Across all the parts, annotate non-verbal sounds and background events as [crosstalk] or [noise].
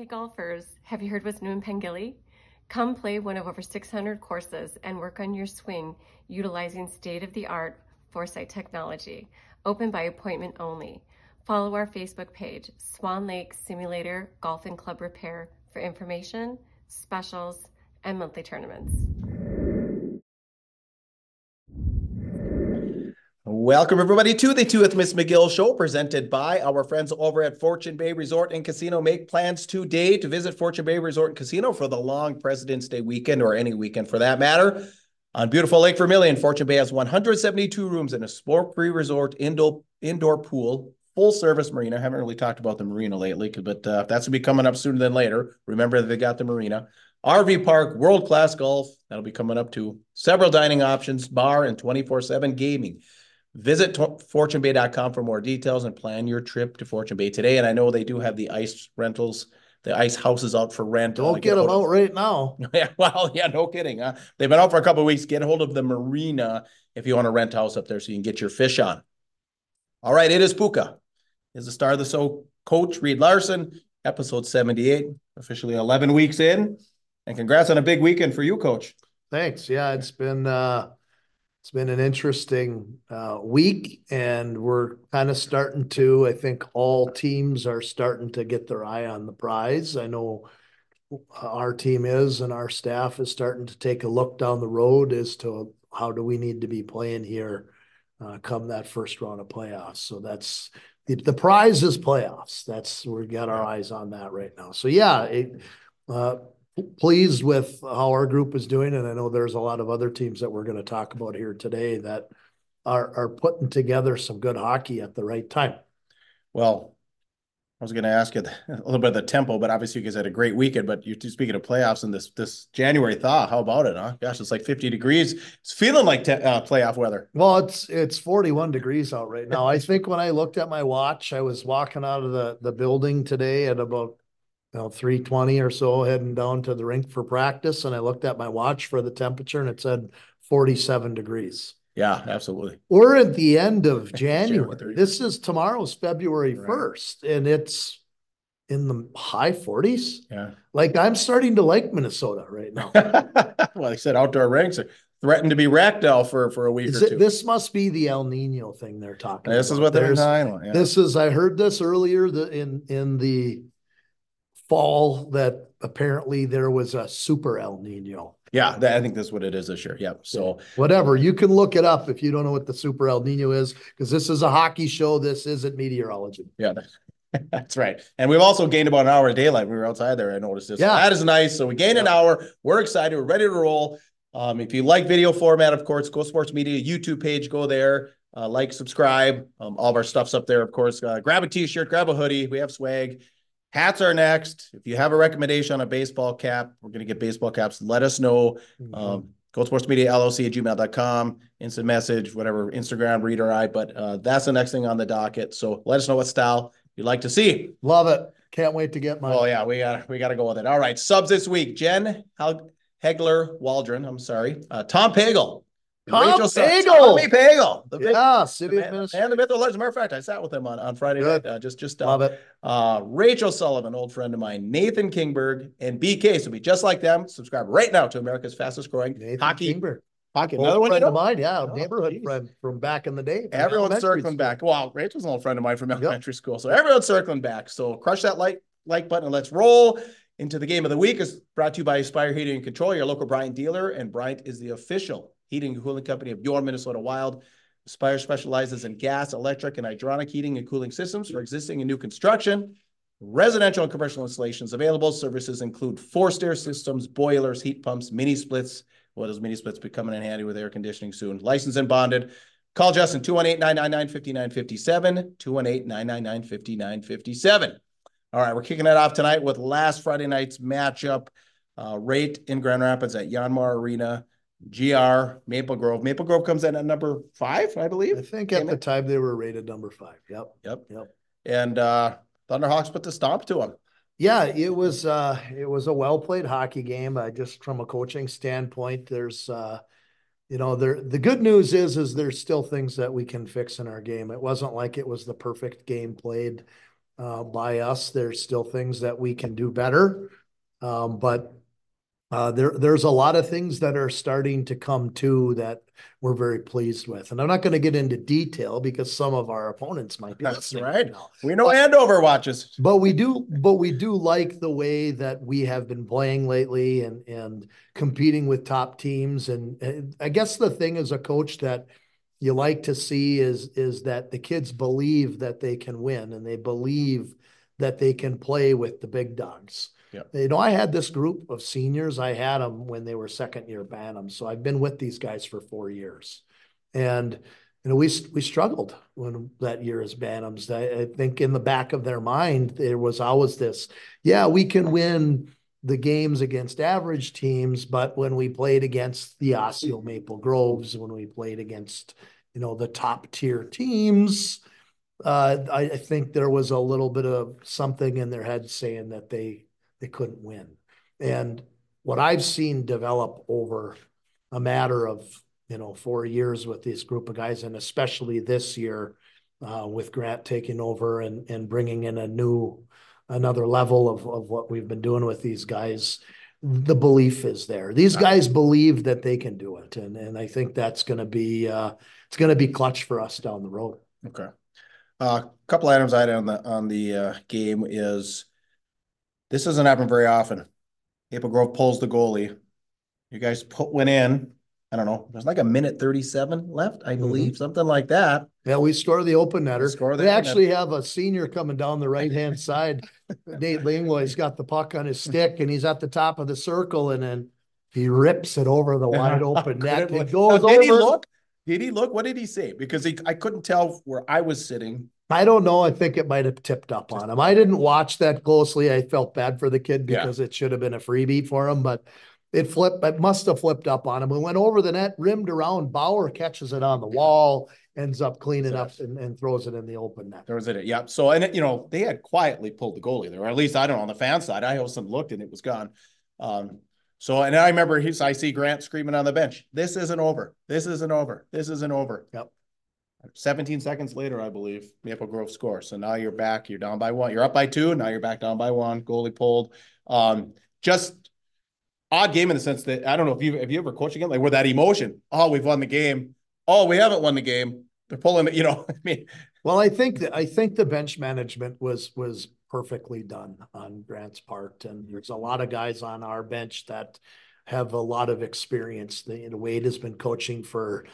Hey golfers, have you heard what's new in Pengilly? Come play one of over 600 courses and work on your swing utilizing state-of-the-art Foresight technology, open by appointment only. Follow our Facebook page, Swan Lake Simulator Golf and Club Repair for information, specials, and monthly tournaments. Welcome, everybody, to the Tea with Miss McGill show presented by our friends over at Fortune Bay Resort and Casino. Make plans today to visit Fortune Bay Resort and Casino for the long President's Day weekend or any weekend for that matter. On beautiful Lake Vermilion, Fortune Bay has 172 rooms and a sport free resort indoor, indoor pool, full service marina. I haven't really talked about the marina lately, but uh, that's going to be coming up sooner than later. Remember that they got the marina. RV park, world class golf. That'll be coming up to several dining options, bar, and 24 7 gaming. Visit fortunebay.com for more details and plan your trip to Fortune Bay today. And I know they do have the ice rentals, the ice houses out for rent. Don't get, get them out of... right now. [laughs] yeah, well, yeah, no kidding. Huh? They've been out for a couple of weeks. Get a hold of the marina if you want to rent a house up there so you can get your fish on. All right, it is Puka. Is the star of the show coach Reed Larson, episode 78, officially 11 weeks in. And congrats on a big weekend for you, coach. Thanks. Yeah, it's been uh it's been an interesting uh, week, and we're kind of starting to. I think all teams are starting to get their eye on the prize. I know our team is, and our staff is starting to take a look down the road as to how do we need to be playing here uh, come that first round of playoffs. So that's the, the prize is playoffs. That's we've got our eyes on that right now. So yeah, it, uh, pleased with how our group is doing, and I know there's a lot of other teams that we're going to talk about here today that are are putting together some good hockey at the right time. Well, I was going to ask you [laughs] a little bit of the tempo, but obviously you guys had a great weekend. But you're speaking of playoffs and this this January thaw. How about it? Huh? Gosh, it's like 50 degrees. It's feeling like te- uh, playoff weather. Well, it's it's 41 degrees out right now. [laughs] I think when I looked at my watch, I was walking out of the the building today at about you know, 320 or so heading down to the rink for practice. And I looked at my watch for the temperature and it said 47 degrees. Yeah, absolutely. We're at the end of [laughs] January. this is tomorrow's February right. 1st, and it's in the high 40s. Yeah. Like I'm starting to like Minnesota right now. [laughs] well, they said outdoor rinks are threatened to be ragdoll for for a week is or two. this must be the El Nino thing they're talking this about. is what they're about. Yeah. This is I heard this earlier the, in in the fall that apparently there was a super El Nino. Yeah, that, I think that's what it is this year. Yeah. So whatever, you can look it up if you don't know what the super El Nino is, because this is a hockey show. This isn't meteorology. Yeah. [laughs] That's right. And we've also gained about an hour of daylight. We were outside there. I noticed this. Yeah. That is nice. So we gained yeah. an hour. We're excited. We're ready to roll. Um, if you like video format, of course, Goat Sports Media YouTube page, go there. Uh, like, subscribe. Um, all of our stuff's up there, of course. Uh, grab a t-shirt, grab a hoodie. We have swag. Hats are next. If you have a recommendation on a baseball cap, we're going to get baseball caps. Let us know. Mm-hmm. Um, Goat Sports Media LLC at gmail.com, instant message, whatever, Instagram, read or I. But uh, that's the next thing on the docket. So let us know what style you'd like to see. Love it. Can't wait to get my. Oh, yeah. We got we got to go with it. All right. Subs this week Jen Hegler Waldron. I'm sorry. Uh, Tom Pagel. Tom Pagel. Me Pagel. The big, yeah, city the administrator. And the myth of As a matter of fact, I sat with him on, on Friday Good. night. Uh, just, just uh, love it. Uh, Rachel Sullivan, old friend of mine, Nathan Kingberg, and BK. So be just like them. Subscribe right now to America's fastest growing Nathan hockey. Kingberg. Hockey. Old Another one friend of mine, yeah, oh, neighborhood geez. friend from back in the day. Everyone's circling school. back. Well, Rachel's an old friend of mine from elementary yep. school. So everyone's circling back. So crush that like like button and let's roll into the game of the week. is brought to you by Aspire Heating and Control, your local Bryant dealer, and Bryant is the official heating and cooling company of your Minnesota Wild. Aspire specializes in gas, electric, and hydronic heating and cooling systems for existing and new construction. Residential and commercial installations available. Services include forced air systems, boilers, heat pumps, mini splits. Well, those mini splits be coming in handy with air conditioning soon. Licensed and bonded. Call Justin 218-999-5957, 218-999-5957. All right, we're kicking it off tonight with last Friday night's matchup. Uh, rate in Grand Rapids at Yanmar Arena. GR Maple Grove. Maple Grove comes in at number five, I believe. I think at the time they were rated number five. Yep. Yep. Yep. And uh Thunderhawks put the stomp to them. Yeah, it was uh it was a well played hockey game. Uh, just from a coaching standpoint, there's uh you know, there the good news is is there's still things that we can fix in our game. It wasn't like it was the perfect game played. uh, by us. There's still things that we can do better. Um, but uh, there, there's a lot of things that are starting to come to that we're very pleased with. And I'm not going to get into detail because some of our opponents might be That's right. now. We know Andover watches. But we do, but we do like the way that we have been playing lately and and competing with top teams. And, and I guess the thing as a coach that you like to see is is that the kids believe that they can win and they believe that they can play with the big dogs. Yeah. You know, I had this group of seniors. I had them when they were second year Bantams. So I've been with these guys for four years. And you know, we we struggled when that year as Bantams. I, I think in the back of their mind there was always this, yeah, we can win the games against average teams, but when we played against the Osseo Maple Groves, when we played against you know the top tier teams, uh, I, I think there was a little bit of something in their head saying that they they couldn't win. And what I've seen develop over a matter of you know four years with this group of guys, and especially this year uh, with Grant taking over and and bringing in a new another level of of what we've been doing with these guys. The belief is there. These guys believe that they can do it, and and I think that's going to be uh, it's going to be clutch for us down the road. Okay. A uh, couple items I had on the on the uh, game is this doesn't happen very often. Maple Grove pulls the goalie. You guys put one in. I don't know. There's like a minute 37 left, I believe, mm-hmm. something like that. Yeah, we score the open netter. Score the we open actually have a senior coming down the right hand [laughs] side. Nate Lingway's got the puck on his [laughs] stick and he's at the top of the circle and then he rips it over the wide [laughs] open net. It goes Now, did he look? Did he look? What did he say? Because he, I couldn't tell where I was sitting. I don't know. I think it might have tipped up on him. I didn't watch that closely. I felt bad for the kid Yeah. because it should have been a freebie for him, but it flipped, it must have flipped up on him. It went over the net, rimmed around. Bauer catches it on the wall, ends up cleaning up and, and throws it in the open net. There was it. Yeah. So, and it, you know, they had quietly pulled the goalie there, or at least I don't know on the fan side. I also looked and it was gone. Um, so, and I remember he's, I see Grant screaming on the bench, this isn't over. This isn't over. This isn't over. Yep. 17 seconds later, I believe Maple Grove scores. So now you're back, you're down by one. You're up by two. Now you're back down by one. Goalie pulled. Um, just odd game in the sense that I don't know if you have you ever coached again, like with that emotion. Oh, we've won the game. Oh, we haven't won the game. They're pulling it, you know. [laughs] I mean, Well, I think that I think the bench management was was perfectly done on Grant's part, and there's a lot of guys on our bench that have a lot of experience. The, Wade has been coaching for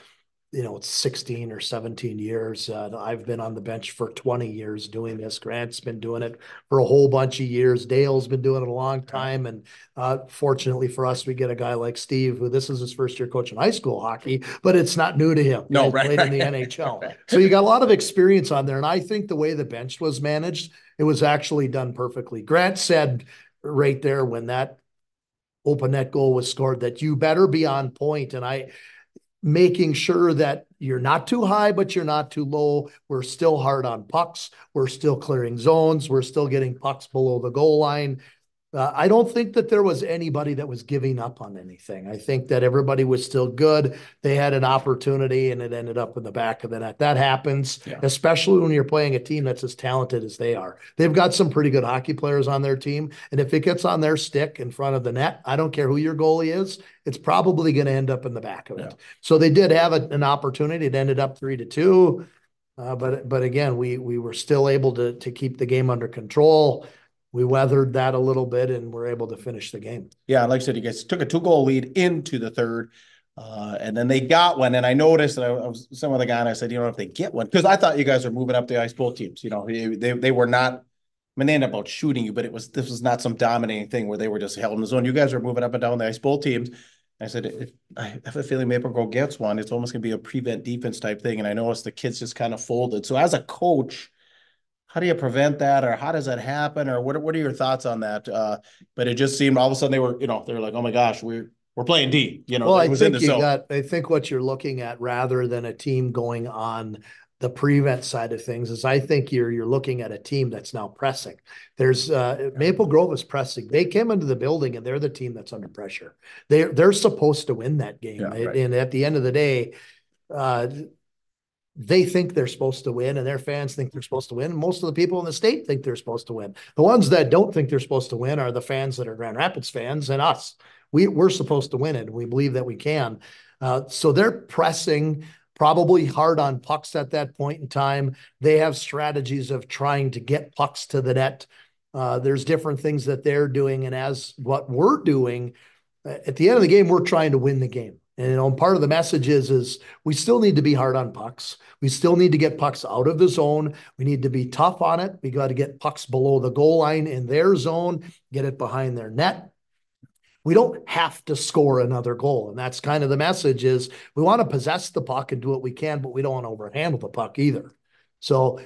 you know it's 16 or 17 years. Uh, I've been on the bench for 20 years doing this. Grant's been doing it for a whole bunch of years. Dale's been doing it a long time, and uh, fortunately for us, we get a guy like Steve, who this is his first year coaching high school hockey, but it's not new to him. No, He's right, played in the. NHL. [laughs] Right. So you got a lot of experience on there. And I think the way the bench was managed, it was actually done perfectly. Grant said right there when that open net goal was scored that you better be on point. And I making sure that you're not too high, but you're not too low. We're still hard on pucks. We're still clearing zones. We're still getting pucks below the goal line. Uh, I don't think that there was anybody that was giving up on anything. I think that everybody was still good. They had an opportunity and it ended up in the back of the net. That happens, Yeah. especially when you're playing a team that's as talented as they are. They've got some pretty good hockey players on their team. And if it gets on their stick in front of the net, I don't care who your goalie is, it's probably going to end up in the back of it. So they did have a- an opportunity. It ended up three to two. Uh, but but again, we we were still able to to keep the game under control. We weathered that a little bit and were able to finish the game. Yeah, like I said, you guys took a two goal lead into the third. Uh, and then they got one, and I noticed that I, I was some of the guy, and I said, you know, if they get one, because I thought you guys were moving up the ice both teams. You know, they they, were not. I mean, they ended up shooting you, but it was this was not some dominating thing where they were just held in the zone. You guys were moving up and down the ice, both teams. I said, if, I have a feeling Maple Grove gets one, it's almost gonna be a prevent defense type thing. And I noticed the kids just kind of folded. So as a coach, how do you prevent that, or how does that happen, or what? What are your thoughts on that? Uh, but it just seemed all of a sudden they were, you know, they were like, oh my gosh, we're we're playing D. You know, Well, it I think the you zone. got. I think what you're looking at rather than a team going on the prevent side of things is I think you're you're looking at a team that's now pressing. There's uh, Maple Grove is pressing. They came into the building and they're the team that's under pressure. They're they're supposed to win that game. Yeah, right. And at the end of the day, uh, they think they're supposed to win and their fans think they're supposed to win. Most of the people in the state think they're supposed to win. The ones that don't think they're supposed to win are the fans that are Grand Rapids fans and us. We, we're supposed to win it. We believe that we can. Uh, so they're pressing probably hard on pucks at that point in time. They have strategies of trying to get pucks to the net. Uh, there's different things that they're doing. And as what we're doing, at the end of the game, we're trying to win the game. And you know, part of the message is, is we still need to be hard on pucks. We still need to get pucks out of the zone. We need to be tough on it. We got to get pucks below the goal line in their zone, get it behind their net. We don't have to score another goal. And that's kind of the message is we want to possess the puck and do what we can, but we don't want to overhandle the puck either. So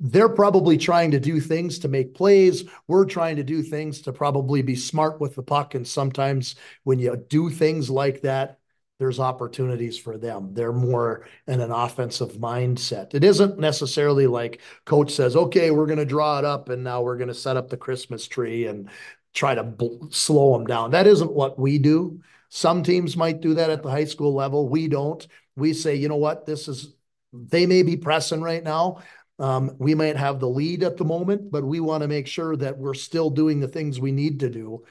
they're probably trying to do things to make plays. We're trying to do things to probably be smart with the puck. And sometimes when you do things like that, there's opportunities for them. They're more in an offensive mindset. It isn't necessarily like coach says, okay, we're going to draw it up and now we're going to set up the Christmas tree and try to bl- slow them down. That isn't what we do. Some teams might do that at the high school level. We don't. We say, you know what, this is, they may be pressing right now. Um, we might have the lead at the moment, but we want to make sure that we're still doing the things we need to do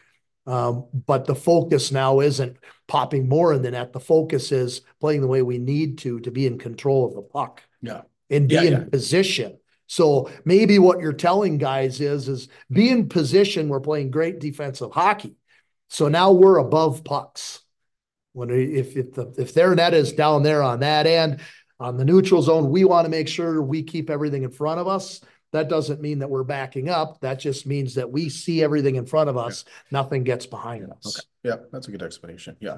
um, but the focus now isn't popping more in the net. The focus is playing the way we need to to be in control of the puck. Yeah. And be Yeah, in yeah. position. So maybe what you're telling guys is is be in position. We're playing great defensive hockey. So now we're above pucks. When if if the if their net is down there on that end, on the neutral zone, we want to make sure we keep everything in front of us. That doesn't mean that we're backing up. That just means that we see everything in front of us. Nothing gets behind us. Okay. Yeah, that's a good explanation. Yeah.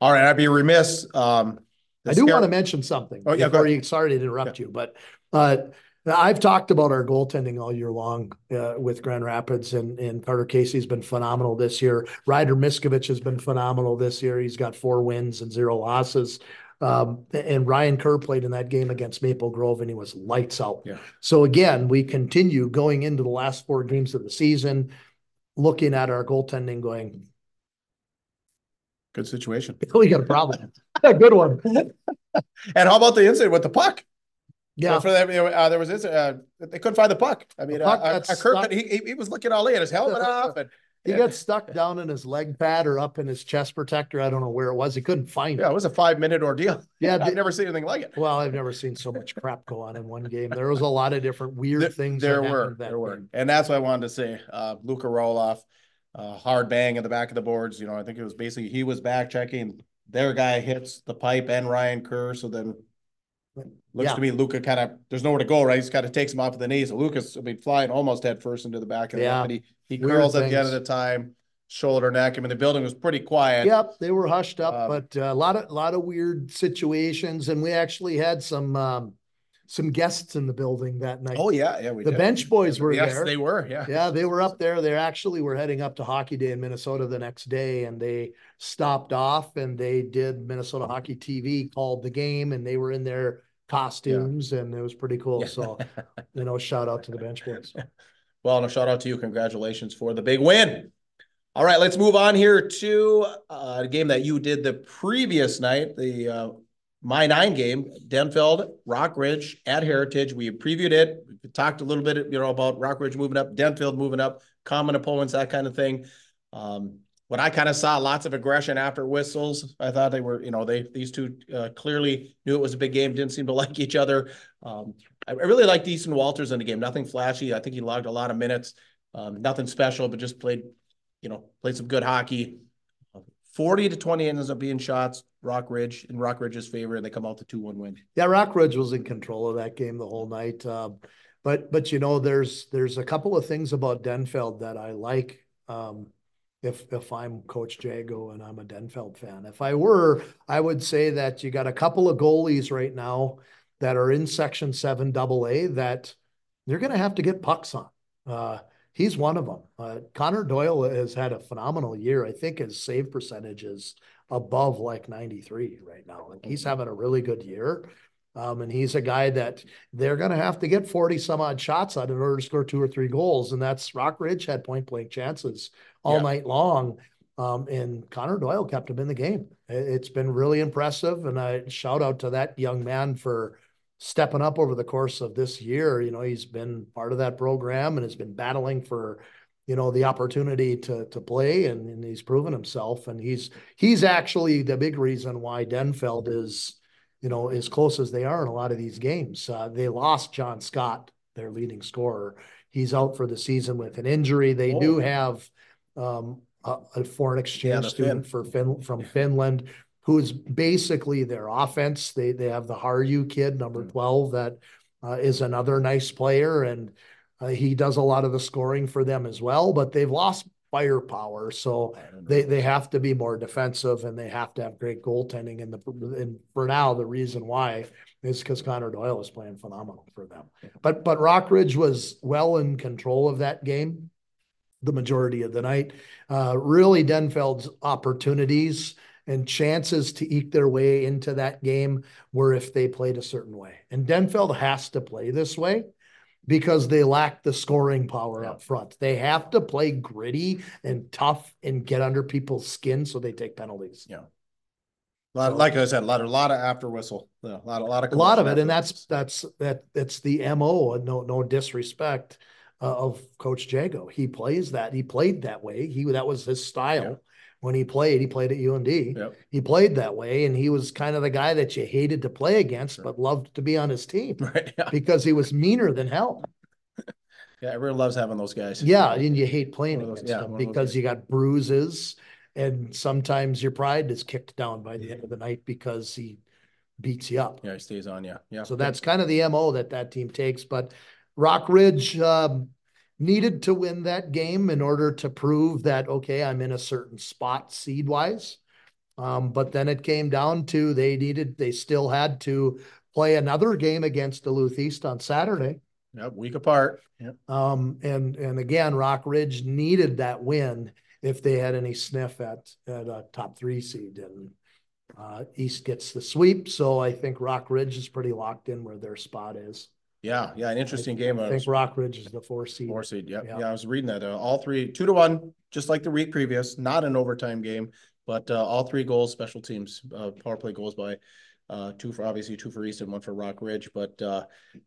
All right, I'd be remiss. Um, I do want to mention something. Oh, yeah, you, sorry to interrupt you, but uh, I've talked about our goaltending all year long uh, with Grand Rapids and, and Carter Casey's been phenomenal this year. Ryder Miskovich has been phenomenal this year. He's got four wins and zero losses. Um, and Ryan Kerr played in that game against Maple Grove and he was lights out. Yeah. So again, we continue going into the last four games of the season, looking at our goaltending going, Good situation. [laughs] we got a problem. [laughs] A good one. And how about the incident with the puck? Yeah. For that, uh, there was this, uh, they couldn't find the puck. I mean, uh, puck uh, Kirk, he- he was looking all in, his helmet [laughs] off and. He got stuck down in his leg pad or up in his chest protector. I don't know where it was. He couldn't find Yeah, it. Yeah, it was a five minute ordeal. Yeah. [laughs] I've never seen anything like it. well, I've never seen so much crap go on in one game. There was a lot of different weird There- things. There that were, there were. And that's what I wanted to say. Uh, Luca Roloff, uh, hard bang in the back of the boards. You know, I think it was basically, he was back checking. Their guy hits the pipe and Ryan Kerr. So then looks Yeah. to me, Luca kind of, there's nowhere to go, right? He's kind of takes him off of the knees. Lucas, I mean, flying almost head first into the back of the Yeah. he, he curls at the end of the time, shoulder neck. I mean, the building was pretty quiet. Yep, they were hushed up, Um, but a lot of lot of weird situations, and we actually had some um, some guests in the building that night. Oh, yeah, yeah. we The did. bench boys were Yes, there. they were, yeah. Yeah, they were up there. They actually were heading up to Hockey Day in Minnesota the next day, and they stopped off and they did Minnesota Hockey TV called the game, and they were in their costumes, and it was pretty cool. Yeah. So, [laughs] you know, shout out to the bench boys. Well, and a shout out to you. Congratulations for the big win. All right, let's move on here to uh, a game that you did the previous night, the uh, my nine game, Denfeld, Rock Ridge at Heritage. We previewed it. We talked a little bit, you know, about Rock Ridge moving up, Denfeld moving up, common opponents, that kind of thing. Um, what I kind of saw, lots of aggression after whistles. I thought they were, you know, they these two uh, clearly knew it was a big game, didn't seem to [laughs] like each other. Um, I really liked Easton Walters in the game. Nothing flashy. I think he logged a lot of minutes. Um, nothing special, but just played, you know, played some good hockey. Forty to twenty ends up being shots. Rock Ridge in Rock Ridge's favor, and they come out to two one win. Yeah, Rock Ridge was in control of that game the whole night. Um, but but you know, there's there's a couple of things about Denfeld that I like. Um, if if I'm Coach Jago and I'm a Denfeld fan, if I were, I would say that you got a couple of goalies right now that are in Section Seven Double A that they're going to have to get pucks on. Uh, he's one of them. Uh, Connor Doyle has had a phenomenal year. I think his save percentage is above like 93 right now. Like he's having a really good year. Um, and he's a guy that they're going to have to get 40 some odd shots on in order to score two or three goals. And that's Rock Ridge had point blank chances all Yeah. night long. Um, and Connor Doyle kept him in the game. It- It's been really impressive. And I shout out to that young man for stepping up over the course of this year. You know, he's been part of that program and has been battling for, you know, the opportunity to to play, and, and he's proven himself. And he's he's actually the big reason why Denfeld is, you know, as close as they are in a lot of these games. Uh, they lost John Scott, their leading scorer. He's out for the season with an injury. They Oh. do have um, a, a foreign exchange the student Finn. for Fin from Finland who's basically their offense. They they have the Haru kid, number Mm. 12, that uh, is another nice player. And uh, he does a lot of the scoring for them as well, but they've lost firepower. So I don't know. they, they have to be more defensive and they have to have great goaltending. And the, and for now, the reason why is because Connor Doyle is playing phenomenal for them. But, but Rockridge was well in control of that game the majority of the night. Uh, really Denfeld's opportunities and chances to eke their way into that game were if they played a certain way. And Denfeld has to play this way because they lack the scoring power Yeah. up front. They have to play gritty and tough and get under people's skin so they take penalties. Yeah. Lot, like I said, a lot, a lot of after whistle, a lot, a lot of. A lot of it, and that's that's that that's the MO. and No, no disrespect uh, of Coach Jago. He plays that. He played that way. He that was his style. Yeah. When he played, he played at UND. Yep. He played that way, and he was kind of the guy that you hated to play against, but loved to be on his team [laughs] Right, yeah, because he was meaner than hell. [laughs] yeah, everyone loves having those guys. Yeah, and you hate playing those- against yeah, him one of those because you got bruises, and sometimes your pride is kicked down by the end of the night because he beats you up. Yeah, he stays on, yeah, yeah. So that's kind of the MO that that team takes, but Rock Ridge um, needed to win that game in order to prove that, okay, I'm in a certain spot seed wise. Um, but then it came down to they needed, they still had to play another game against Duluth East on Saturday. Yep, week apart. Yep. Um, and, and again, Rock Ridge needed that win if they had any sniff at, at a top three seed and uh, East gets the sweep. So I think Rock Ridge is pretty locked in where their spot is. Yeah, yeah, an interesting I game. I uh, think Rock Ridge is the four seed. Four seed, yeah, Yeah. yeah, I was reading that, uh, all three, two to one, just like the week previous, not an overtime game. But, uh, all three goals, special teams, uh, power play goals by, uh, two for, obviously, two for East and one for Rock Ridge, but, uh,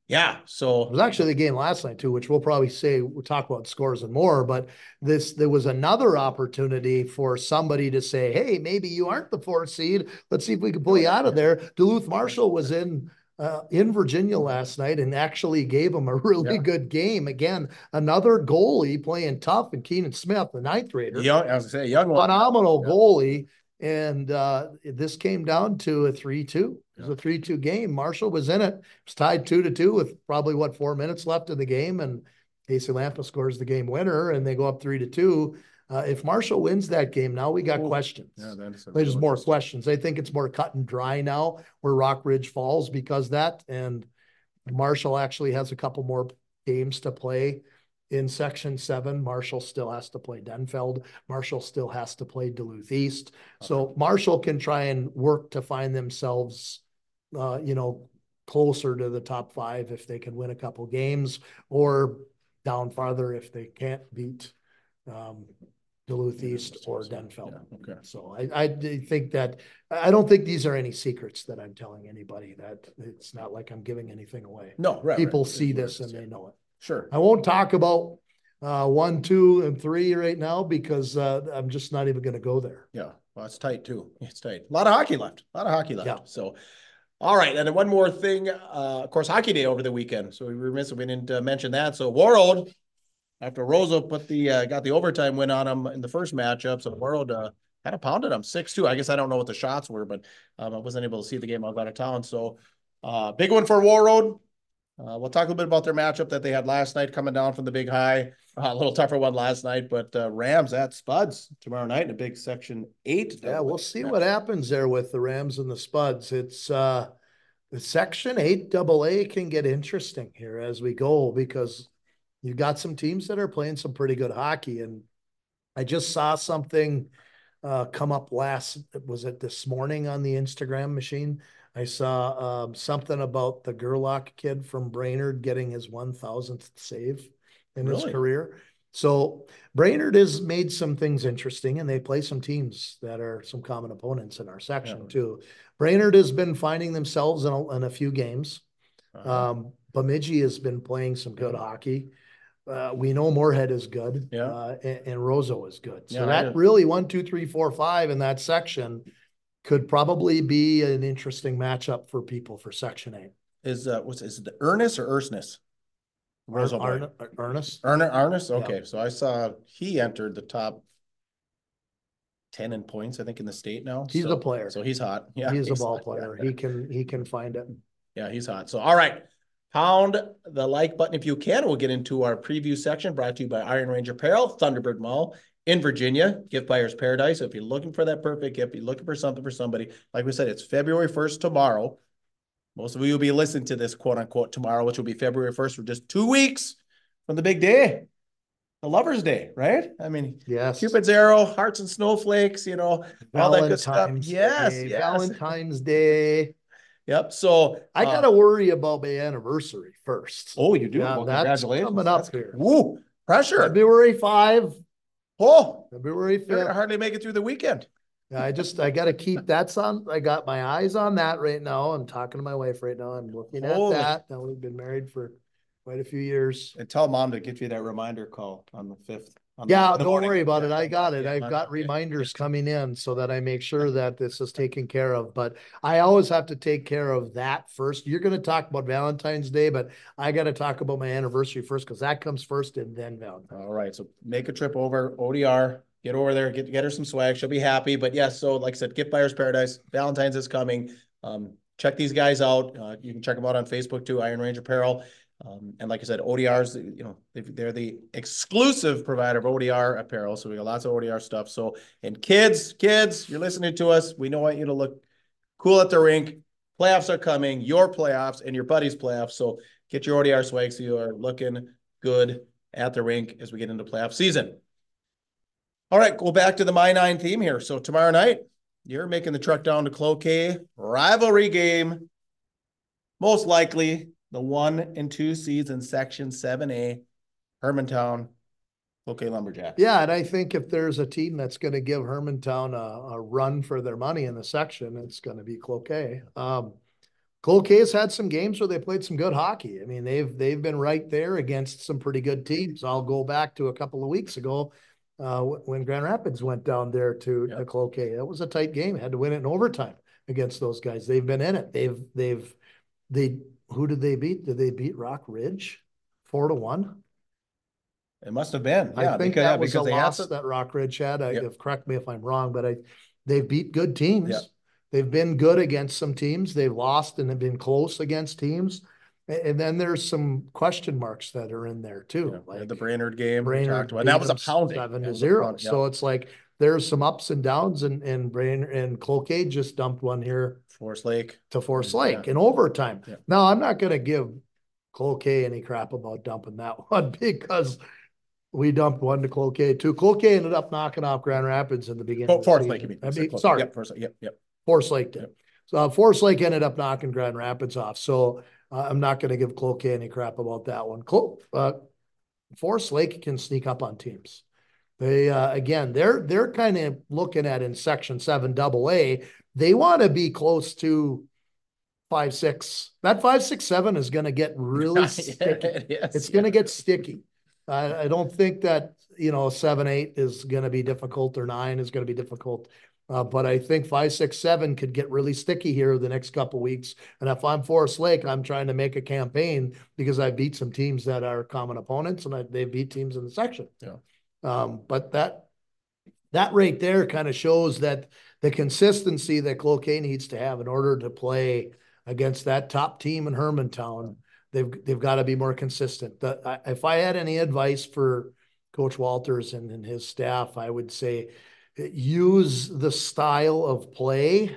yeah, so It was actually the game last night too, which we'll probably say, we'll talk about scores and more, but this, there was another opportunity for somebody to say, hey, maybe you aren't the fourth seed. Let's see if we can pull you out of there. Duluth Marshall was in, uh, in Virginia last night and actually gave them a [laughs] really Yeah. good game. Again, another goalie playing tough and Keenan Smith, the ninth grader. Young, I was gonna say, young one. phenomenal Yeah. goalie. And uh, this came down to a three-two. It was a three-two game. Marshall was in it. It was tied two to two with probably what four minutes left in the game, and Casey Lampa scores the game winner, and they go up three to two. Uh, if Marshall wins that game, now we got questions. Yeah, There's more questions. I think it's more cut and dry now where Rock Ridge falls because that and Marshall actually has a couple more games to play in section seven. Marshall still has to play Denfeld. Marshall still has to play Duluth East. So Marshall can try and work to find themselves, uh, you know, closer to the top five if they can win a couple games or down farther if they can't beat um, Duluth East or Denfeld. Yeah, Okay, So I, I think that, I don't think these are any secrets that I'm telling anybody that it's not like I'm giving anything away. no, right. right. People is see this and they know it. Sure, I won't talk about uh, one, two, and three right now because uh, I'm just not even gonna go there. yeah, well, it's tight too, it's tight, a lot of hockey left, a lot of hockey left. Yeah. so. All right, and then one more thing, uh, of course, Hockey Day over the weekend, so we were remiss if we didn't uh, mention that, so Warroad. After Roseau put the, uh, got the overtime win on him in the first matchup, so Warroad, uh, kind of pounded him six two, I guess I don't know what the shots were, but, um, I wasn't able to see the game, I was out of town, so. Uh, big one for Warroad, uh, we'll talk a little bit about their matchup that they had last night coming down from the big high. Uh, a little tougher one last night, but uh, Rams at Spuds tomorrow night in a big section eight. Yeah, we'll see what happens there with the Rams and the Spuds. It's uh the section eight double A can get interesting here as we go because you got some teams that are playing some pretty good hockey. And I just saw something uh come up last was it this morning on the Instagram machine? I saw um something about the Gerlach kid from Brainerd getting his one thousandth save in his Really? career. So Brainerd has made some things interesting and they play some teams that are some common opponents in our section Yeah. too. Brainerd has been finding themselves in a, in a few games. Uh-huh. Um, Bemidji has been playing some good hockey. Uh, we know Moorhead is good. Yeah. Uh, and, and Roseau is good. Yeah, So I that really one, two, three, four, five in that section could probably be an interesting matchup for people for section eight. Is, uh, what's, is it the Ernest or Ersness? Roseau. Arn- Arn- Ernest? Ernest, Ernest, Yeah. okay, so I saw he entered the top ten in points, I think, in the state now. He's so- a player. So he's hot, yeah. He's a ball player. yeah. He can, he can find it. Yeah, he's hot. So, all right. Pound the like button if you can. We'll get into our preview section brought to you by Iron Range Apparel, Thunderbird Mall in Virginia, Gift Buyer's Paradise. So if you're looking for that perfect gift, you're looking for something for somebody, like we said, it's February 1st tomorrow. Most of you will be listening to this quote unquote tomorrow, which will be February 1st for just two weeks from the big day, the Lover's Day, right? I mean, Yes. Cupid's arrow, hearts and snowflakes, you know, all that good stuff. Valentine's Yes, yes. Valentine's Day. Yep. So I uh, gotta worry about my anniversary first. Oh, you do? Yeah, Well, that's congratulations. coming up That's- here. Woo, pressure. February five. Oh, February you're gonna fifth. hardly make it through the weekend. I just, I gotta keep that's on, I got my eyes on that right now. I'm talking to my wife right now. I'm looking at Holy- that. Now we've been married for quite a few years. And tell mom to get you that reminder call on the fifth. Yeah, don't worry about it. I got it. yeah, I've got yeah. reminders coming in so that I make sure [laughs] that this is taken care of. But I always have to take care of that first. You're gonna talk about Valentine's Day, but I gotta talk about my anniversary first because that comes first and then Valentine's. All right, so make a trip over ODR, get over there, get, get her some swag. She'll be happy. But yes, so like I said, Gift Buyer's Paradise, Valentine's is coming. Um, check these guys out. Uh, you can check them out on Facebook too, Iron Range Apparel. Um, and like I said, ODRs, you know, they- they're the exclusive provider of ODR apparel. So we got lots of ODR stuff. So, and kids, kids, you're listening to us. We don't want you to look cool at the rink. Playoffs are coming, your playoffs and your buddies' playoffs. So get your ODR swag so you are looking good at the rink as we get into playoff season. All right, go back to the My Nine theme here. So tomorrow night, you're making the truck down to Cloquet rivalry game. Most likely the one and two seeds in section seven A, Hermantown, Cloquet Lumberjack. Yeah, and I think if there's a team that's gonna give Hermantown a, a run for their money in the section, it's gonna be Cloquet. Um, has had some games where they played some good hockey. I mean, they've, they've been right there against some pretty good teams. I'll go back to a couple of weeks ago. Uh, when Grand Rapids went down there to, Yeah. to Cloquet, That was a tight game, had to win it in overtime against those guys. They've been in it. They've, they've, they, who did they beat? Did they beat Rock Ridge? Four to one? It must have been, I think because, yeah, that was a they loss some, that Rock Ridge had. I, Yep. if, correct me if I'm wrong, but I, they've beat good teams. Yep. They've been good against some teams. They've lost and have been close against teams. And, then there's some question marks that are in there too. know, like the Brainerd game. Brainerd talked about. And that was a pounding. Seven to zero. yeah. So it's like, there's some ups and downs and, and Brainerd and Cloquet just dumped one here Forest Lake. to Mm, Lake yeah. in overtime. Yeah. Now, I'm not gonna give Cloquet any crap about dumping that [laughs] one because we dumped one to Cloquet too. Cloquet ended up knocking off Grand Rapids in the beginning. Oh, Forest Lake, you mean. I mean, sorry, Yep, Forest Lake, yep, yep. Forest Lake did. Yep. So uh, Forest Lake ended up knocking Grand Rapids off. So uh, I'm not gonna give Cloquet any crap about that one. Clo- uh, Forest Lake can sneak up on teams. They, uh, again, they're, they're kind of looking at in section seven double A, they want to be close to five, six. That five, six, seven is gonna get really [laughs] sticky. Yes, It's yeah. gonna get sticky. I, I don't think that, you know, seven, eight is gonna be difficult or nine is gonna be difficult. Uh, but I think five, six, seven could get really sticky here the next couple weeks. And if I'm Forest Lake, I'm trying to make a campaign because I beat some teams that are common opponents and I, they beat teams in the section. Yeah. Um, but that, that right there kind of shows that the consistency that Cloquet needs to have in order to play against that top team in Hermantown, they've, they've got to be more consistent. That, I, if I had any advice for Coach Walters and, and his staff, I would say eh, use the style of play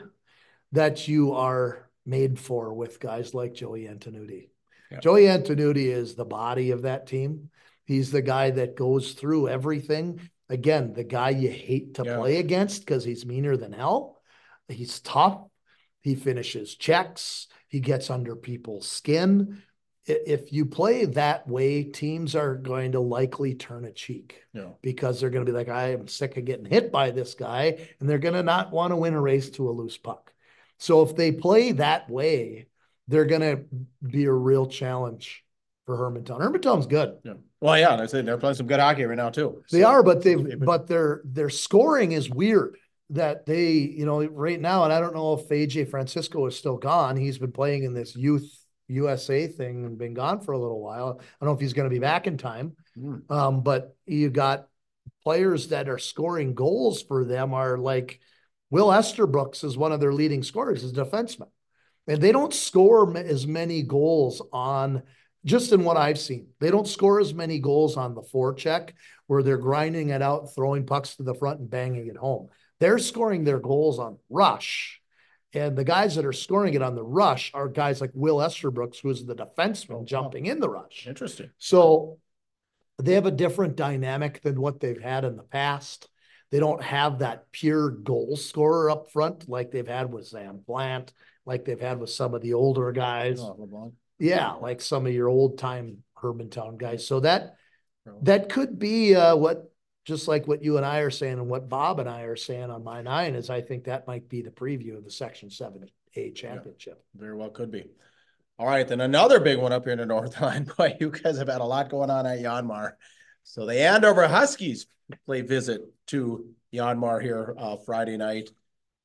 that you are made for with guys like Joey Antonuti. Yeah. Joey Antonuti is the body of that team. He's the guy that goes through everything. Again, the guy you hate to Yeah. play against because he's meaner than hell. He's tough. He finishes checks. He gets under people's skin. If you play that way, teams are going to likely turn a cheek Yeah. because they're going to be like, I am sick of getting hit by this guy, and they're going to not want to win a race to a loose puck. So if they play that way, they're gonna be a real challenge for Hermantown. Hermantown's good. Yeah. Well, yeah, they're they're playing some good hockey right now too. They So- are, but they, They've but their, their scoring is weird. That they, you know, right now, and I don't know if AJ Francisco is still gone. He's been playing in this youth USA thing and been gone for a little while. I don't know if he's gonna be back in time. Hmm. Um, but you got players that are scoring goals for them are like Will Esterbrooks is one of their leading scorers, is a defenseman. And they don't score as many goals on just in what I've seen. They don't score as many goals on the forecheck where they're grinding it out, throwing pucks to the front and banging it home. They're scoring their goals on rush. And the guys that are scoring it on the rush are guys like Will Esterbrooks, who's the Oh, defenseman wow. jumping in the rush. Interesting. So they have a different dynamic than what they've had in the past. They don't have that pure goal scorer up front like they've had with Sam Plant, like they've had with some of the older guys. Oh. Yeah, like some of your old time Hermantown guys. So that that could be uh, what just like what you and I are saying and what Bob and I are saying on my nine is I think that might be the preview of the Section Seven A championship. Very well could be. All right, then another big one up here in the north line. [laughs] Boy, you guys have had a lot going on at Yanmar. So the Andover Huskies play visit to Yanmar here uh Friday night.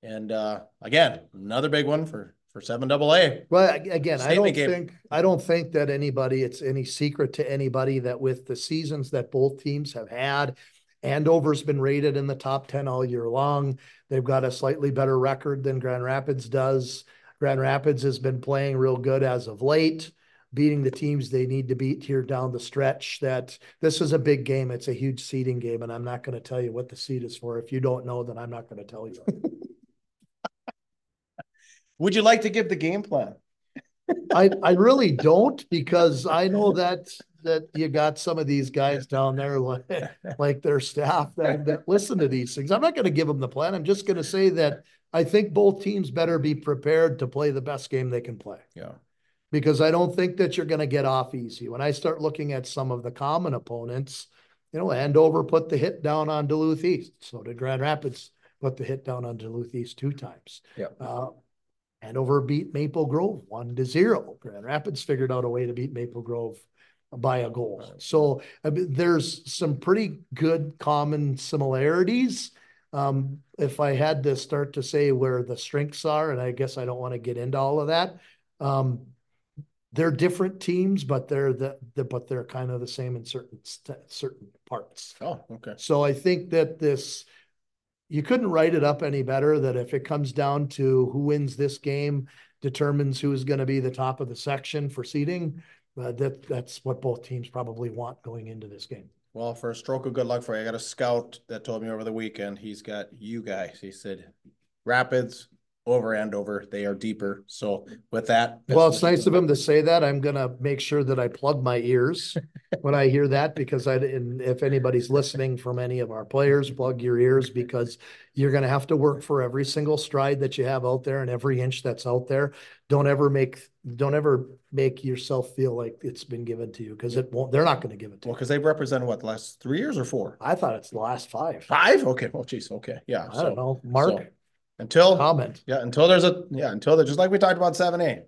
And uh again, another big one for for seven double A. Well, ag- again, I don't game. think, I don't think that anybody, it's any secret to anybody that with the seasons that both teams have had, Andover's been rated in the top ten all year long. They've got a slightly better record than Grand Rapids does. Grand Rapids has been playing real good as of late, beating the teams they need to beat here down the stretch. That this is a big game. It's a huge seeding game, and I'm not going to tell you what the seed is for. If you don't know, then I'm not going to tell you. [laughs] Would you like to give the game plan? I, I really don't because I know that, that you got some of these guys down there like, like their staff that, that listen to these things. I'm not going to give them the plan. I'm just going to say that I think both teams better be prepared to play the best game they can play Yeah. because I don't think that you're going to get off easy. When I start looking at some of the common opponents, you know, Andover put the hit down on Duluth East. So did Grand Rapids put the hit down on Duluth East two times. Yep. Uh, Andover beat Maple Grove one to zero. Grand Rapids figured out a way to beat Maple Grove by a goal. So I mean, there's some pretty good common similarities. Um, if I had to start to say where the strengths are, and I guess I don't want to get into all of that, um, they're different teams, but they're the, the but they're kind of the same in certain certain parts. Oh, okay. So I think that this, you couldn't write it up any better that if it comes down to who wins this game determines who's going to be the top of the section for seeding, uh, that that's what both teams probably want going into this game. Well, for a stroke of good luck for you, I got a scout that told me over the weekend, he's got you guys. He said Rapids over and over. they are deeper. So with that. Well, it's nice of him to say that. I'm gonna make sure that I plug my ears [laughs] when I hear that because I, and if anybody's listening from any of our players, plug your ears because you're gonna have to work for every single stride that you have out there and every inch that's out there. Don't ever make, don't ever make yourself feel like it's been given to you because it won't, they're not gonna give it to Well, you. because they've represented what, the last three years or four? I thought it's the last five. Five? Okay, well, geez, okay, yeah. I so don't know. Mark, Until, comment. yeah, until there's a, yeah, until, there's just like we talked about seven A.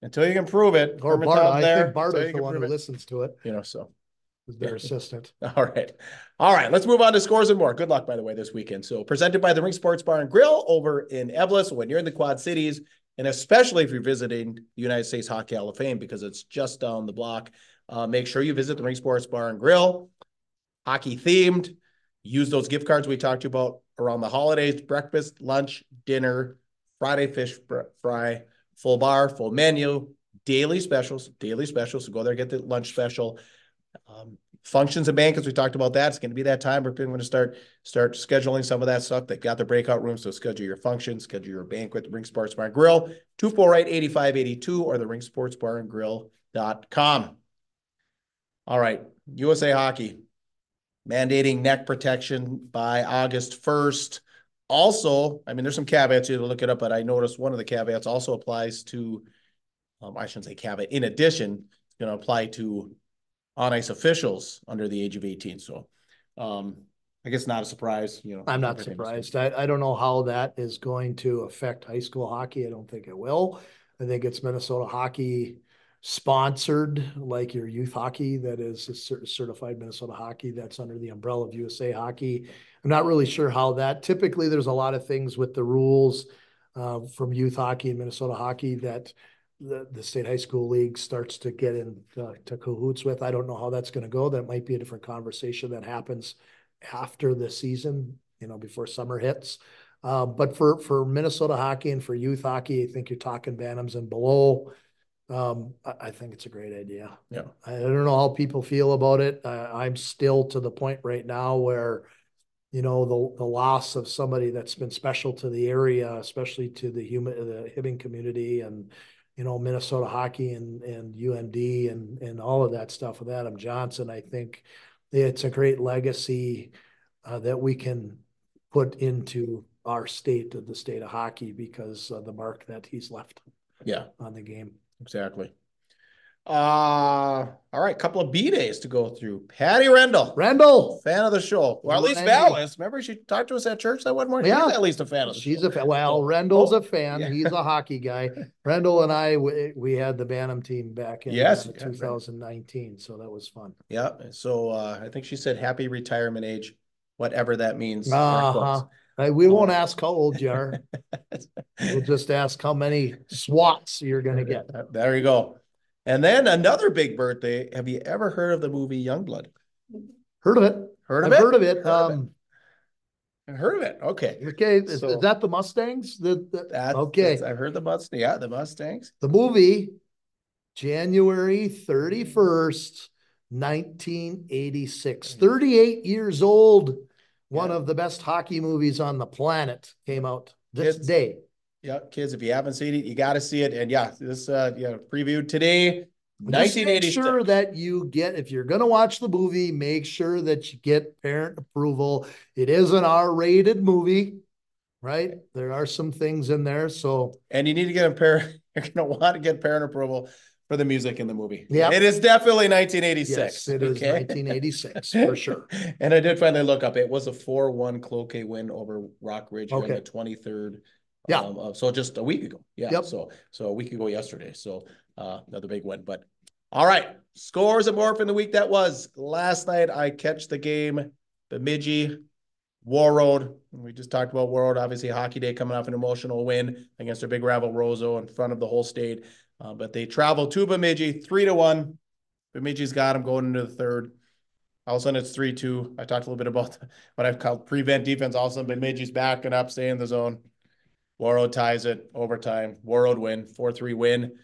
Until you can prove it. Or Bart, I there, think Bart is the one who it, listens to it, You know, so. their assistant. [laughs] All right. All right. Let's move on to scores and more. Good luck, by the way, this weekend. So, presented by the Rink Sports Bar and Grill over in Eveleth when you're in the Quad Cities, and especially if you're visiting the United States Hockey Hall of Fame because it's just down the block. Uh, make sure you visit the Rink Sports Bar and Grill, hockey themed. Use those gift cards we talked to you about around the holidays breakfast, lunch, dinner, Friday fish fr- fry, full bar, full menu, daily specials, daily specials. So, go there, get the lunch special. Um, functions and banquets, we talked about that. It's going to be that time. We're going to start start scheduling some of that stuff. They got the breakout room, so schedule your function, schedule your banquet. The Rink Sports Bar and Grill, 248 8582 or the Rink Sports Bar and Grill.com. All right, USA Hockey mandating neck protection by August 1st. Also, I mean, there's some caveats here to look it up, but I noticed one of the caveats also applies to, um, I shouldn't say caveat, in addition, it's going to apply to on ice officials under the age of 18. So, um, I guess not a surprise, you know. I'm not surprised. I, I don't know how that is going to affect high school hockey. I don't think it will. I think it's Minnesota hockey sponsored, like your youth hockey that is certified Minnesota hockey that's under the umbrella of USA Hockey. I'm not really sure how that. Typically, there's a lot of things with the rules uh, from youth hockey and Minnesota hockey that the, the state high school league starts to get in uh, to cahoots with. I don't know how that's going to go. That might be a different conversation that happens after the season, you know, before summer hits. Uh, but for for Minnesota hockey and for youth hockey, I think you're talking Bantams and below. Um, I, I, think it's a great idea. Yeah. I, I don't know how people feel about it. I'm still to the point right now where, you know, the the loss of somebody that's been special to the area, especially to the human the Hibbing community and you know Minnesota hockey and and UMD and and all of that stuff with Adam Johnson. I think it's a great legacy uh, that we can put into our state of the state of hockey because of the mark that he's left yeah on the game exactly. Uh all right couple of b days to go through. Patty rendell rendell fan of the show well at least val is remember she talked to us at church that one morning? Yeah. At least a fan of the she's show. a fan well rendell's oh, a fan. yeah. he's a hockey guy. [laughs] Rendell and i we, we, had the bantam team back in yes, uh, 2019 right. so that was fun. Yeah so uh i think she said happy retirement age whatever that means uh-huh. Right, we won't ask how old you are. [laughs] we'll just ask how many swats you're going to get. [laughs] There you go. And then another big birthday. Have you ever heard of the movie Youngblood? Heard of it. Heard of I've it? Heard of it. Heard um, of it. I heard of it. Okay. Okay. Is, so, is that the Mustangs? The, the that's, okay. That's, I heard the Mustangs. Yeah, the Mustangs. The movie, January 31st, 1986. 38 years old one yeah. of the best hockey movies on the planet came out this kids, day. Yeah, kids, if you haven't seen it, you got to see it. And yeah, this uh, yeah, previewed today. 1986. Make sure that you get if you're going to watch the movie, make sure that you get parent approval. It is an R-rated movie, right? There are some things in there, so and you need to get a parent. [laughs] You're going to want to get parent approval for the music in the movie. Yeah, it is definitely 1986. Yes, it is okay? 1986 for sure. [laughs] and I did finally look up. It was a 4-1 Cloquet win over Rock Ridge okay. on the 23rd. Yeah. Um, so just a week ago. Yeah. Yep. So so a week ago yesterday. So uh, another big win. But all right, scores and more from the week that was. Last night I catch the game, Bemidji, Warroad. We just talked about Warroad. Obviously, Hockey Day coming off an emotional win against their big rival Roseau in front of the whole state. Uh, but they travel to Bemidji three to one. Bemidji's got them going into the third. All of a sudden it's three two. I talked a little bit about [laughs] what I've called prevent defense. All of a sudden Bemidji's backing up, stay in the zone. Warroad ties it overtime. Warroad win four three win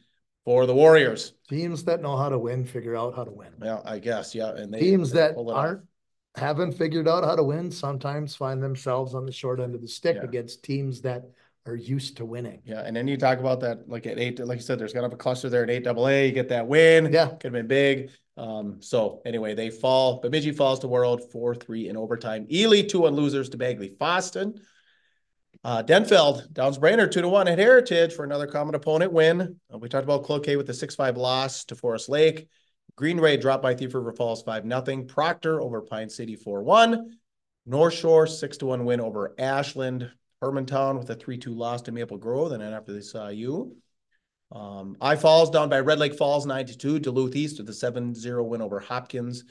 for the Warriors. Teams that know how to win figure out how to win. Yeah, I guess yeah. And they, teams they that aren't off. haven't figured out how to win sometimes find themselves on the short end of the stick yeah. against teams that are used to winning. Yeah, and then you talk about that, like at eight, like you said, there's kind of a cluster there at eight double A. You get that win. Yeah, could have been big. Um, so anyway, they fall. Bemidji falls to Warroad four three in overtime. Ely two one losers to Bagley Fosston. Uh, Denfeld Downs Brainerd two to one at Heritage for another common opponent win. Uh, we talked about Cloquet with the six five loss to Forest Lake. Greenway dropped by Thief River Falls five nothing. Proctor over Pine City four one. North Shore six to one win over Ashland. Hermantown with a 3-2 loss to Maple Grove. And then after they saw you, um, I Falls down by Red Lake Falls 92. Duluth East with a 7-0 win over Hopkins.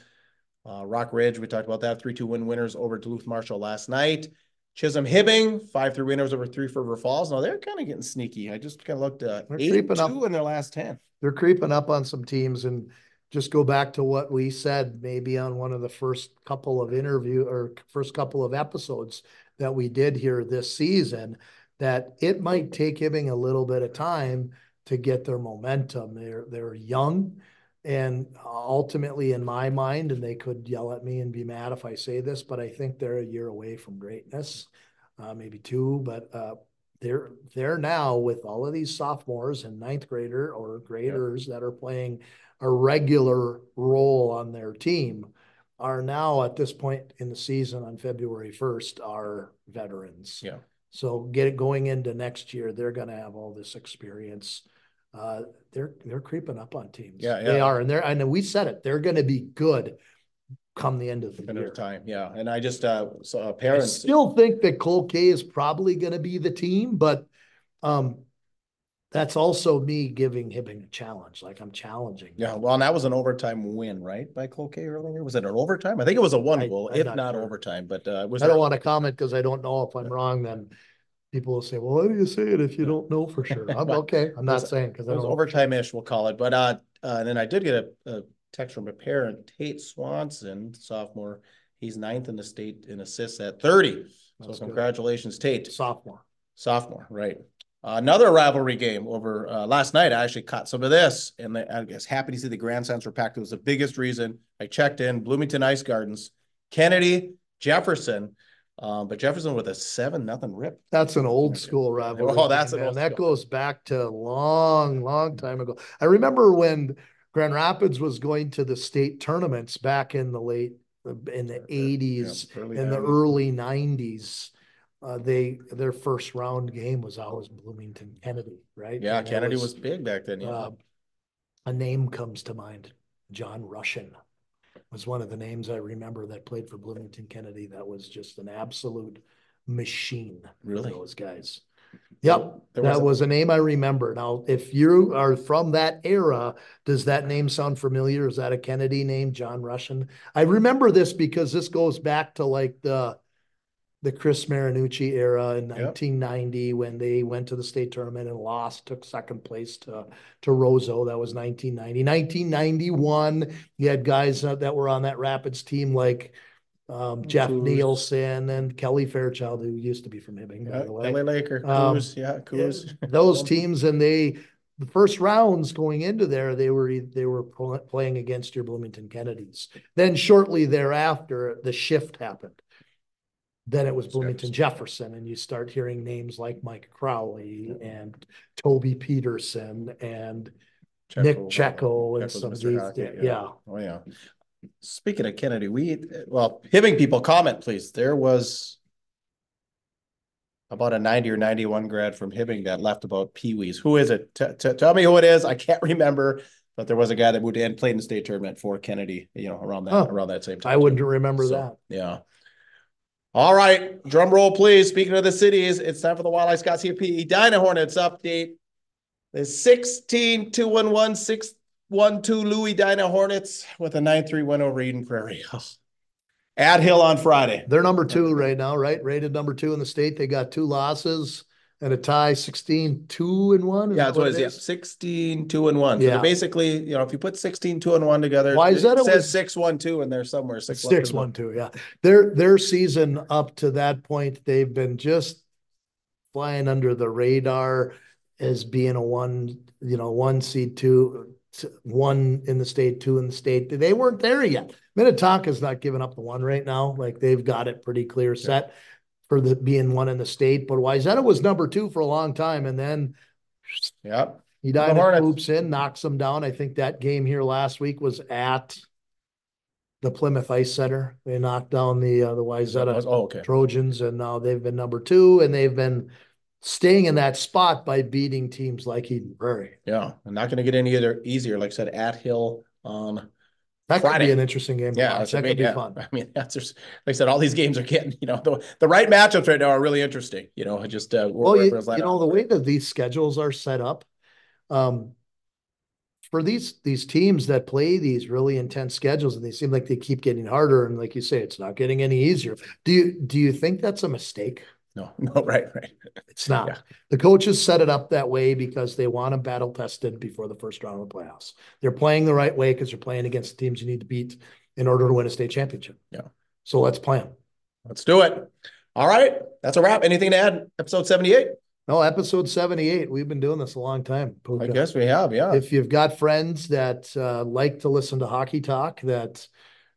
Uh, Rock Ridge, we talked about that. 3-2 win winners over Duluth Marshall last night. Chisholm Hibbing, 5-3 winners over Thief River Falls. Now they're kind of getting sneaky. I just kind of looked at uh, 8-2 in their last 10. They're creeping up on some teams and just go back to what we said maybe on one of the first couple of interview or first couple of episodes that we did here this season that it might take Hibbing a little bit of time to get their momentum. They're they're young, and ultimately, in my mind, and they could yell at me and be mad if I say this, but I think they're a year away from greatness, uh, maybe two. But uh, they're they're now with all of these sophomores and ninth grader or graders that are playing a regular role on their team are now at this point in the season on February 1st are veterans. Yeah. So get it going into next year, they're going to have all this experience. Uh, they're they're creeping up on teams. Yeah, yeah. they are, and they're. I know we said it. They're going to be good come the end of the end year. Of time, yeah. And I just uh, saw parents I still think that Cloquet is probably going to be the team, but um, that's also me giving Hibbing a challenge, like I'm challenging. Yeah, well, and that was an overtime win, right, by Cloquet earlier? Was it an overtime? I think it was a one goal, I'm if not not sure. overtime, but uh, was. I don't want to comment because I don't know if I'm wrong, then people will say, well, why do you say it if you don't know for sure? [laughs] I'm okay. I'm not was- saying because I It was overtime-ish, we'll call it, but uh, uh, and then I did get a, a text from a parent, Tate Swanson, sophomore. He's ninth in the state in assists at thirty. So That's good. congratulations, Tate. Sophomore. Sophomore, right. Another rivalry game over uh, last night. I actually caught some of this, and I guess happy to see the grandstands were packed. It was the biggest reason I checked in. Bloomington Ice Gardens, Kennedy, Jefferson, um, but Jefferson with a seven nothing rip. That's an old school rivalry. Oh, that's game, an man. That school. goes back to a long, long time ago. I remember when Grand Rapids was going to the state tournaments back in the late, in the eighties, early in the early nineties. Uh, they, their first round game was always Bloomington Kennedy, right? Yeah, And Kennedy was big back then. Yeah, uh, a name comes to mind, John Russian was one of the names I remember that played for Bloomington Kennedy. That was just an absolute machine. Really? Those guys. Yep, was that a- was a name I remember. Now, if you are from that era, does that name sound familiar? Is that a Kennedy name, John Russian? I remember this because this goes back to like the the Chris Marinucci era in Yep. nineteen ninety when they went to the state tournament and lost, took second place to to Roseau. That was 1990. 1991, you had guys uh, that were on that Rapids team like um, Jeff Coos. Nielsen and Kelly Fairchild, who used to be from Hibbing, by yeah the way. LA Laker, Um, Coos, yeah, Coos. Those [laughs] teams and they, the first rounds going into there, they were, they were pl- playing against your Bloomington Kennedys. Then shortly thereafter, the shift happened. Then it was Bloomington Jefferson and you start hearing names like Mike Crowley and Toby Peterson and Nick Checco and some of these, yeah. Oh, yeah. Speaking of Kennedy, we, well, Hibbing people, comment please. There was about a ninety or ninety-one grad from Hibbing that left about Pee Wee's. Who is it? T- t- tell me who it is. I can't [laughs] remember, but there was a guy that moved in, played in the state tournament for Kennedy, you know, around that, Huh. around that same time. I wouldn't remember So, that. Yeah. All right, drum roll, please. Speaking of the cities, it's time for the Wildlife Scott CP Edina Hornets update. The 16 2 1 1 6 1 2 Louis Edina Hornets with a 9 3 win over Eden Prairie. At Hill on Friday. They're number two right now, right? Rated number two in the state. They got two losses and a tie, 16, two and one. Yeah, that's what it is. Yeah, 16 2 and 1. Yeah. they're basically, you know, if you put 16 2 and 1 together, Why is that it says was- 6 1 2 and there's somewhere 6 Six, one, two, yeah. Their, their season up to that point, they've been just flying under the radar as being a one, you know, one seed, two, one in the state, two in the state. They weren't there yet. Minnetonka's not giving up the one right now. Like they've got it pretty clear set for the being one in the state. But Wayzata was number two for a long time and then Yep. Edina Hornets. swoops in, knocks them down. I think that game here last week was at the Plymouth Ice Center. They knocked down the, uh, the Wayzata Oh, okay. Trojans and now they've been number two and they've been staying in that spot by beating teams like Eden Prairie. Yeah. I'm not going to get any other easier. Like I said, at Hill on That could Friday. be an interesting game. Yeah, watch. that's That could be yeah. fun. I mean, [laughs] that's just, like I said, all these games are getting, you know, the, the right matchups right now are really interesting, you know, just, uh. Well, you, you know, the way that these schedules are set up, um, for these, these teams that play these really intense schedules and they seem like they keep getting harder. And like you say, it's not getting any easier. Do you, do you think that's a mistake? No, [laughs] no, right, right. It's not. Yeah. The coaches set it up that way because they want them battle tested before the first round of the playoffs. They're playing the right way because they're playing against the teams you need to beat in order to win a state championship. Yeah. So let's play them. Let's do it. All right, that's a wrap. Anything to add? Episode seventy-eight? No, episode seventy-eight. We've been doing this a long time. I guess we have, yeah. If you've got friends that uh, like to listen to hockey talk, that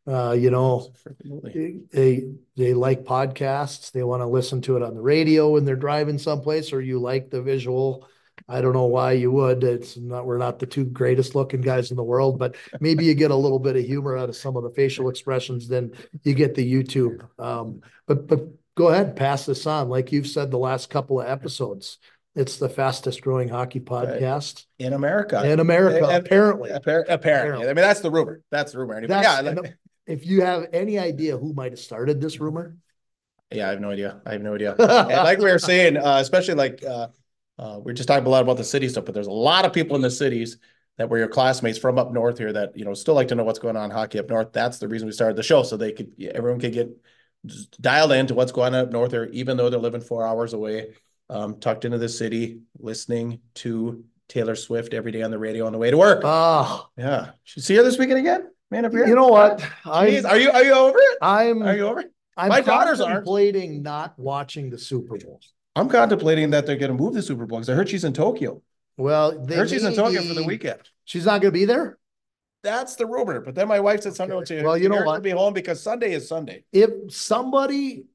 uh, you know Absolutely. they they like podcasts, they want to listen to it on the radio when they're driving someplace, or you like the visual. I don't know why you would. It's not we're not the two greatest looking guys in the world, but maybe you get a little bit of humor out of some of the facial expressions, than you get the YouTube. Um, but but go ahead, pass this on. Like you've said the last couple of episodes, it's the fastest growing hockey podcast In America. in America, And- apparently. Appar- Apparently. I mean, that's the rumor. That's the rumor. Anyway, yeah, if you have any idea who might have started this rumor, yeah, I have no idea. I have no idea. [laughs] And like we were saying, uh, especially like, uh, Uh, we're just talking a lot about the city stuff, but there's a lot of people in the cities that were your classmates from up north here that, you know, still like to know what's going on in hockey up north. That's the reason we started the show, so they could, everyone could get dialed into what's going on up north there, even though they're living four hours away, um, tucked into the city, listening to Taylor Swift every day on the radio on the way to work. Ah, Yeah. Should see her this weekend again? Man up here. you know what? I, are you, are you over it? I'm, Are you over it? I'm my daughters aren't. contemplating not watching the Super Bowl. I'm contemplating that they're gonna move the Super Bowl because I heard she's in Tokyo. Well, I heard she's in Tokyo for the weekend. She's not gonna be there? That's the rumor. But then my wife said something Okay. to Well, you know what? Be home because Sunday is Sunday. If somebody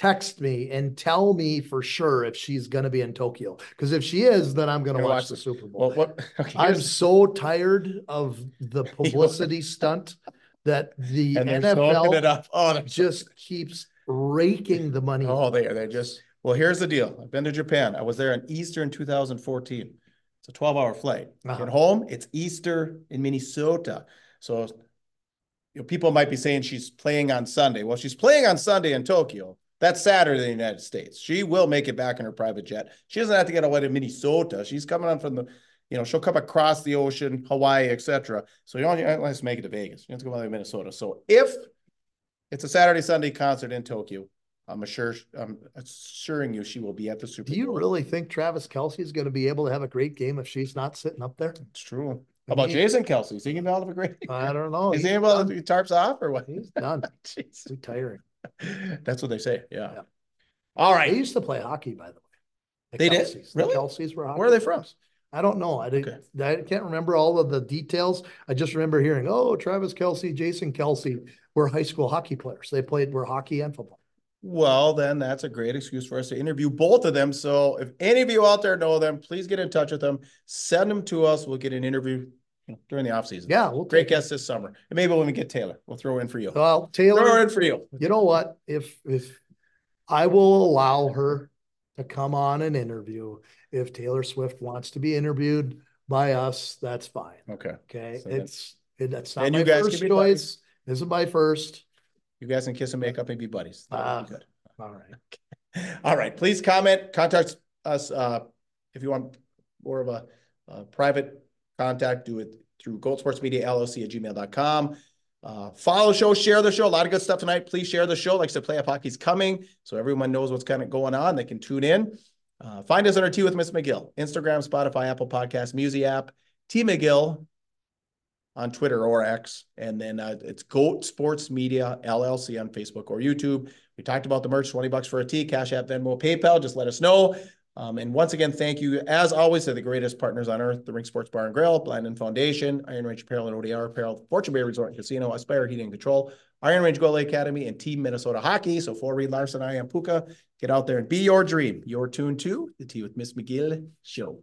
text me and tell me for sure if she's gonna be in Tokyo, because if she is, then I'm gonna Gonna watch watch the Super Bowl. Well, what? [laughs] Okay, I'm so tired of the [laughs] publicity stunt that the and they're soaking it NFL up. Oh, just keeps raking the money. Oh, they are. They're just, well, here's the deal. I've been to Japan. I was there in Easter in two thousand fourteen. It's a twelve hour flight. Uh-huh. At home, it's Easter in Minnesota. So, you know, people might be saying she's playing on Sunday. Well, she's playing on Sunday in Tokyo. That's Saturday in the United States. She will make it back in her private jet. She doesn't have to get away to Minnesota. She's coming on from the, you know, she'll come across the ocean, Hawaii, etc. So you only let's make it to Vegas. You have to go to Minnesota. So if it's a Saturday Sunday concert in Tokyo, I'm sure I'm assuring you she will be at the Super Do you Bowl. really think Travis Kelce is gonna be able to have a great game if she's not sitting up there? It's true. How about Jason Kelce? Is he gonna have a great? I don't know. [laughs] Is he He's able done. to tarps off or what? He's done. [laughs] Jeez. Retiring. [laughs] That's what they say. Yeah. Yeah. All They used to play hockey, by the way. The They did? Kelces. The Really? Kelces were. Where are they from? I don't know. I didn't, I can't remember all of the details. I just remember hearing, oh, Travis Kelce, Jason Kelce were high school hockey players. They played, were hockey and football. Well, then that's a great excuse for us to interview both of them. So if any of you out there know them, please get in touch with them. Send them to us. We'll get an interview you know, during the off season. Yeah, we'll Great guest this summer. And maybe when we get Taylor, we'll throw in for you. Well, Taylor, Throw in for you. you know what? If, if I will allow her to come on an interview, if Taylor Swift wants to be interviewed by us, that's fine. Okay. Okay, So it's, it- that's not And my you guys first be choice. This is my first. You guys can kiss and make up and be buddies. That would Ah. be good. All right. [laughs] All right, please comment, contact us, uh, if you want more of a, uh, private contact, do it through Goat Sports Media LLC at gmail.com. Uh, follow the show, share the show. A lot of good stuff tonight. Please share the show. Like I said, Playoff Hockey's coming, so everyone knows what's kind of going on. They can tune in. Uh, find us on our Tea with Miss McGill, Instagram, Spotify, Apple Podcasts, Music app, Tea McGill on Twitter or X, and then uh, it's Goat Sports Media LLC on Facebook or YouTube. We talked about the merch, 20 bucks for a tee, Cash App, Venmo, PayPal. Just let us know. Um, and once again, thank you, as always, to the greatest partners on earth, the Rink Sports Bar and Grill, Blandin Foundation, Iron Range Apparel and ODR Apparel, Fortune Bay Resort and Casino, Aspire Heating and Control, Iron Range Goalie Academy, and Team Minnesota Hockey. So for Reed Larson, I am Puka. Get out there and be your dream. You're tuned to the Tea with Miss McGill show.